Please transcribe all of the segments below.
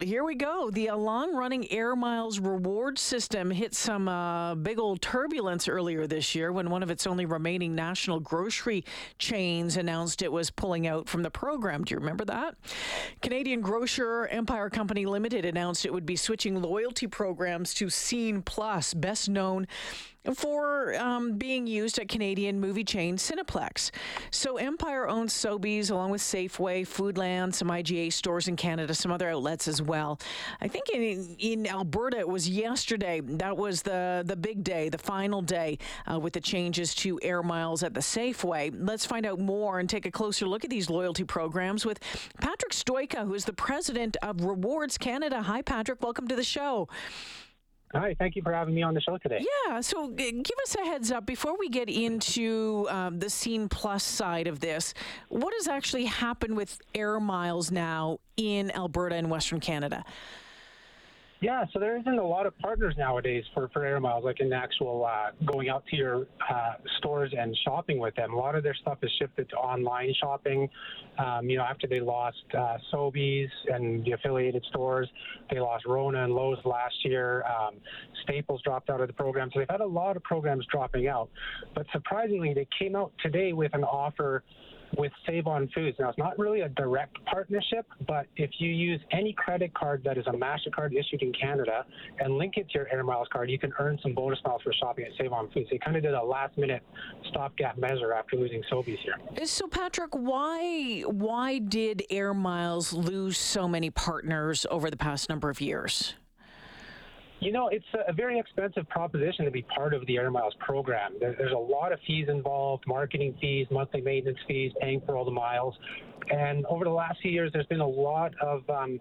Here we go. The long running Air Miles reward system hit some uh, big old turbulence earlier this year when one of its only remaining national grocery chains announced it was pulling out from the program. Do you remember that? Canadian grocer Empire Company Limited announced it would be switching loyalty programs to Scene Plus, best known for um, being used at Canadian movie chain Cineplex. So Empire owns Sobeys along with Safeway, Foodland, some IGA stores in Canada, some other outlets as well. I think in, in Alberta it was yesterday. That was the the big day, the final day uh, with the changes to air miles at the Safeway. Let's find out more and take a closer look at these loyalty programs with Patrick Sojka, who is the president of Rewards Canada. Hi, Patrick. Welcome to the show. Hi, thank you for having me on the show today. Yeah, so give us a heads up before we get into um, the Scene Plus side of this. What has actually happened with air miles now in Alberta and Western Canada? Yeah, so there isn't a lot of partners nowadays for, for air miles, like in actual uh, going out to your uh, stores and shopping with them. A lot of their stuff is shifted to online shopping. Um, you know, after they lost uh, Sobeys and the affiliated stores, they lost Rona and Lowe's last year. Um, Staples dropped out of the program, so they've had a lot of programs dropping out. But surprisingly, they came out today with an offer with Save on Foods. Now, it's not really a direct partnership, but if you use any credit card that is a MasterCard issued in Canada and link it to your Air Miles card, you can earn some bonus miles for shopping at Save on Foods. They kind of did a last minute stopgap measure after losing Sobeys here. So, Patrick, why, why did Air Miles lose so many partners over the past number of years? You know, it's a very expensive proposition to be part of the Air Miles program. There's a lot of fees involved marketing fees, monthly maintenance fees, paying for all the miles. And over the last few years, there's been a lot of um,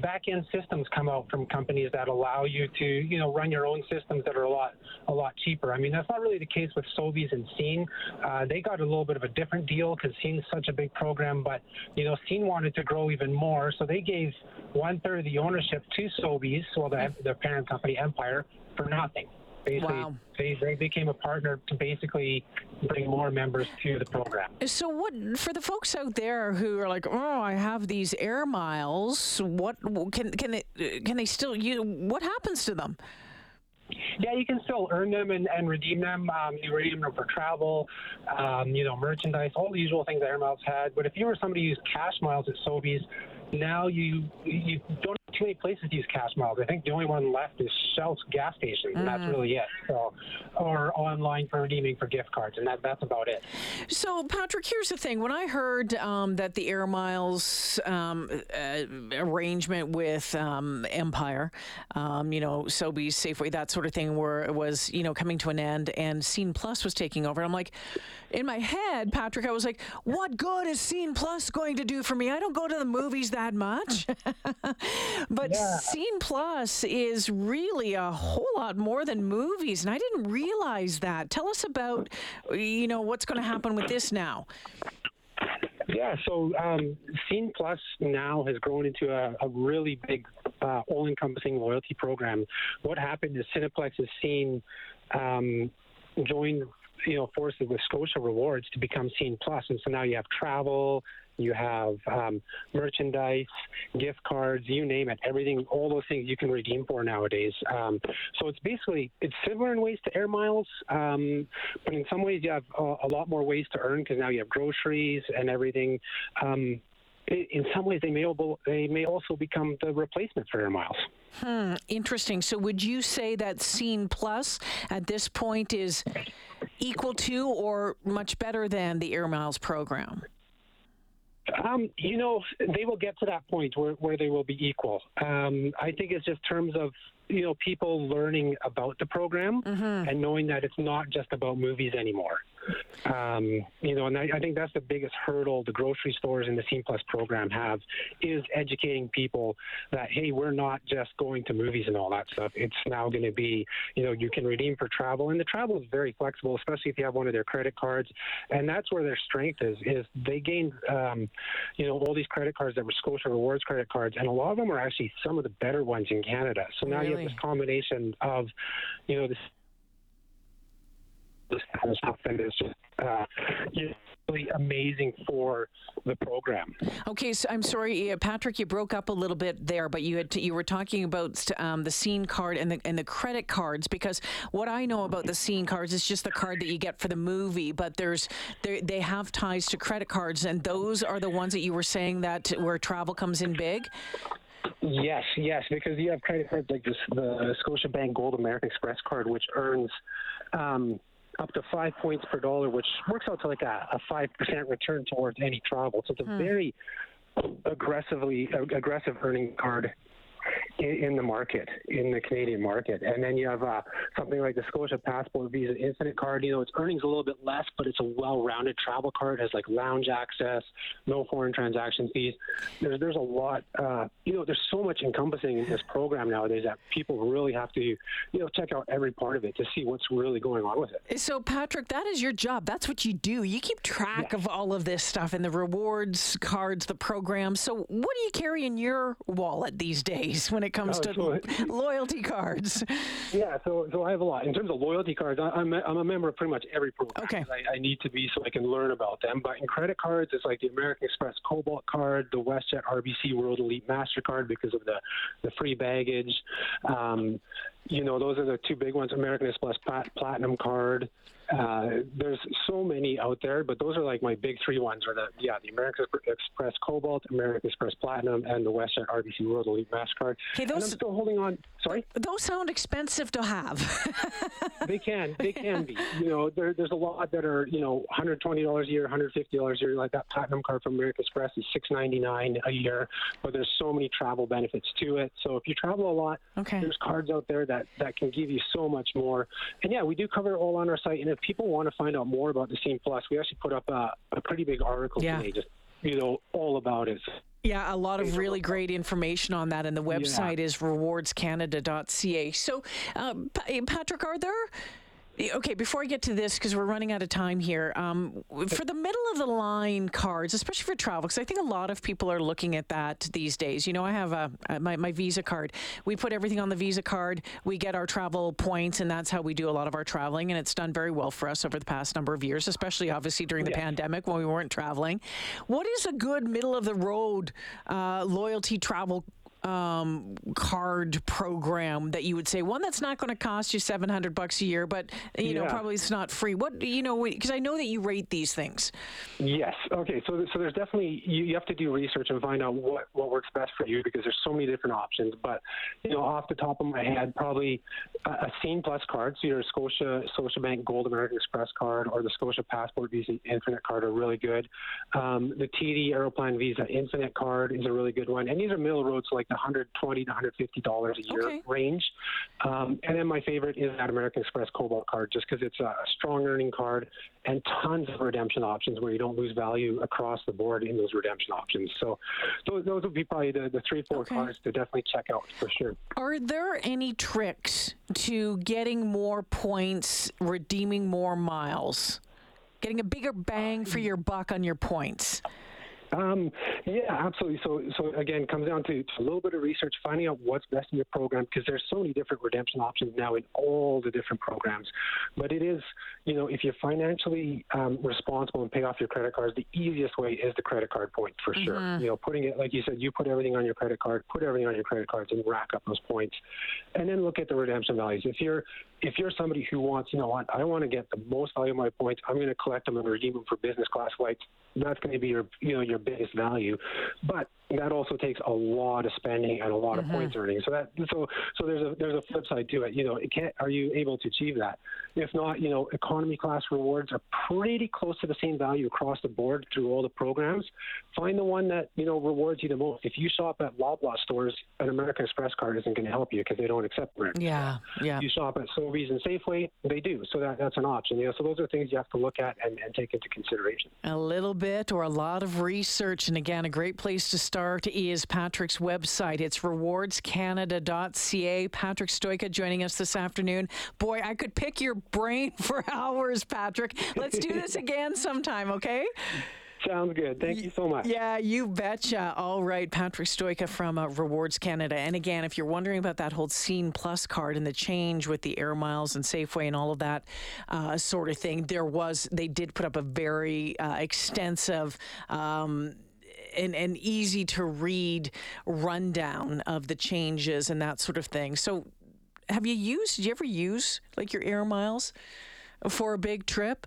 back end systems come out from companies that allow you to, you know, run your own systems that are a lot, a lot cheaper. I mean, that's not really the case with Sobeys and Scene. Uh, they got a little bit of a different deal because Scene's such a big program, but you know, Scene wanted to grow even more, so they gave one third of the ownership to Sobeys, well, the, their parent company Empire, for nothing basically wow. they, they became a partner to basically bring more members to the program. So what for the folks out there who are like, oh, I have these air miles. What can can they can they still you? What happens to them? Yeah, you can still earn them and, and redeem them. Um, you redeem them for travel, um, you know, merchandise, all the usual things that Air Miles had. But if you were somebody who used cash miles at Sobeys, now you you don't too many places to use cash miles. I think the only one left is Shell's gas stations, and that's mm. really it. So, or online for redeeming for gift cards, and that that's about it. So, Patrick, here's the thing: when I heard um, that the Air Miles um, uh, arrangement with um, Empire, um, you know, Sobeys, Safeway, that sort of thing, where it was you know coming to an end, and Scene Plus was taking over, I'm like, in my head, Patrick, I was like, what good is Scene Plus going to do for me? I don't go to the movies that much. but yeah. Scene Plus is really a whole lot more than movies, and I didn't realize that. Tell us about, you know, what's going to happen with this now. Yeah, so um, Scene Plus now has grown into a, a really big, uh, all-encompassing loyalty program. What happened is Cineplex has seen um, joined you know forces with Scotia Rewards to become Scene Plus, and so now you have travel, you have um, merchandise, gift cards, you name it, everything, all those things you can redeem for nowadays. Um, so it's basically it's similar in ways to air miles, um, but in some ways you have a, a lot more ways to earn because now you have groceries and everything. Um, in some ways, they may they may also become the replacement for air miles. Hmm, interesting. So, would you say that Scene Plus at this point is equal to or much better than the Air Miles program? Um, you know, they will get to that point where, where they will be equal. Um, I think it's just terms of you know people learning about the program mm-hmm. and knowing that it's not just about movies anymore. Um, you know, and I, I, think that's the biggest hurdle the grocery stores and the Scene Plus program have is educating people that hey, we're not just going to movies and all that stuff. It's now going to be, you know, you can redeem for travel, and the travel is very flexible, especially if you have one of their credit cards, and that's where their strength is. Is they gained, um, you know, all these credit cards that were Scotia Rewards credit cards, and a lot of them are actually some of the better ones in Canada. So now really? you have this combination of, you know, this this kind of stuff that is just uh, you really amazing for the program. Okay, so I'm sorry, Patrick, you broke up a little bit there, but you had to, you were talking about um, the scene card and the and the credit cards because what I know about the scene cards is just the card that you get for the movie, but there's they have ties to credit cards, and those are the ones that you were saying that where travel comes in big. Yes, yes, because you have credit cards like this, the Scotiabank Gold American Express card, which earns um, up to five points per dollar, which works out to like a, a 5% return towards any travel. So it's a hmm. very aggressively aggressive earning card in, in, the market, in the Canadian market. And then you have uh, something like the Scotia Passport Visa Infinite card. You know, its earnings a little bit less, but it's a well-rounded travel card. It has like lounge access, no foreign transaction fees. There's there's a lot. Uh, you know, there's so much encompassing in this program nowadays that people really have to, you know, check out every part of it to see what's really going on with it. So, Patrick, that is your job. That's what you do. You keep track of all of this stuff and the rewards cards, the programs. So, what do you carry in your wallet these days when it comes to so, loyalty cards? Yeah, so so I have a lot in terms of loyalty cards. I, am a, I'm a member of pretty much every program. Okay, I, I, need to be so I can learn about them. But in credit cards, it's like the American Express Cobalt card, the WestJet RBC World Elite Mastercard because of the the free baggage. Um, you know, those are the two big ones. American Express Platinum card. Uh, there's so many out there, but those are like my big three ones. Are the yeah, the American Express Cobalt, American Express Platinum, and the WestJet RBC World Elite Mastercard. Okay, those, and I'm still holding on. Sorry. Those sound expensive to have. they can, they can be. You know, there, there's a lot that are you know 120 dollars a year, 150 dollars a year. Like that Platinum card from American Express is 6.99 a year, but there's so many travel benefits to it. So if you travel a lot, okay. there's cards out there that that can give you so much more. And yeah, we do cover it all on our site. And if people want to find out more about the Scene Plus, we actually put up a, a pretty big article yeah. today, just you know, all about it. Yeah, a lot of really great information on that, and the website yeah. is rewardscanada.ca. So, uh, Patrick, are there Okay, before I get to this, because we're running out of time here, um, for the middle of the line cards, especially for travel, because I think a lot of people are looking at that these days. You know, I have a, my, my Visa card. We put everything on the Visa card. We get our travel points, and that's how we do a lot of our traveling. And it's done very well for us over the past number of years, especially obviously during the yeah. pandemic when we weren't traveling. What is a good middle of the road uh, loyalty travel um, card program that you would say one that's not going to cost you 700 bucks a year but you yeah. know probably it's not free. What you know because i know that you rate these things. Yes. Okay so so there's definitely you, you have to do research and find out what what works best for you because there's so many different options but you know off the top of my head probably a, a scene plus card so your scotia bank gold american express card or the scotia passport visa infinite card are really good. Um, the td aeroplan visa infinite card is a really good one and these are middle roads like the 120 to 150 dollars a year okay. range. Um, and then my favorite is that American Express Cobalt card, just because it's a strong earning card and tons of redemption options where you don't lose value across the board in those redemption options. So those, those would be probably the, the three, four okay. cards to definitely check out for sure. Are there any tricks to getting more points, redeeming more miles? Getting a bigger bang for your buck on your points? Um, yeah, absolutely. So, so again, it comes down to, to, a little bit of research, finding out what's best in your program because there's so many different redemption options now in all the different programs. But it is, you know, if you're financially um, responsible and pay off your credit cards, the easiest way is the credit card points for sure. Mm-hmm. You know, putting it like you said, you put everything on your credit card, put everything on your credit cards, and rack up those points, and then look at the redemption values. If you're if you're somebody who wants, you know what, I want to get the most value of my points, I'm going to collect them and redeem them for business class flights. That's going to be your, you know, your biggest value. But that also takes a lot of spending and a lot mm-hmm. of points earning. So that so so there's a there's a flip side to it. You know, it can't. Are you able to achieve that? If not, you know, economy class rewards are pretty close to the same value across the board through all the programs. Find the one that you know rewards you the most. If you shop at Loblaw stores, an American Express card isn't going to help you because they don't accept American. Yeah, yeah. If you shop at Sobeys and Safeway, they do. So that that's an option. You know, so those are things you have to look at and, and take into consideration. A little bit or a lot of research, and again, a great place to start is Patrick's website. It's rewardscanada.ca. Patrick Sojka joining us this afternoon. Boy, I could pick your brain for hours, Patrick. Let's do this again sometime, okay? Sounds good. Thank you so much. Yeah, you betcha. All right, Patrick Sojka from uh, Rewards Canada. And again, if you're wondering about that whole Scene Plus card and the change with the Air Miles and Safeway and all of that uh, sort of thing, there was, they did put up a very uh, extensive. Um, and, and easy to read rundown of the changes and that sort of thing. So, have you used? Did you ever use like your air miles for a big trip?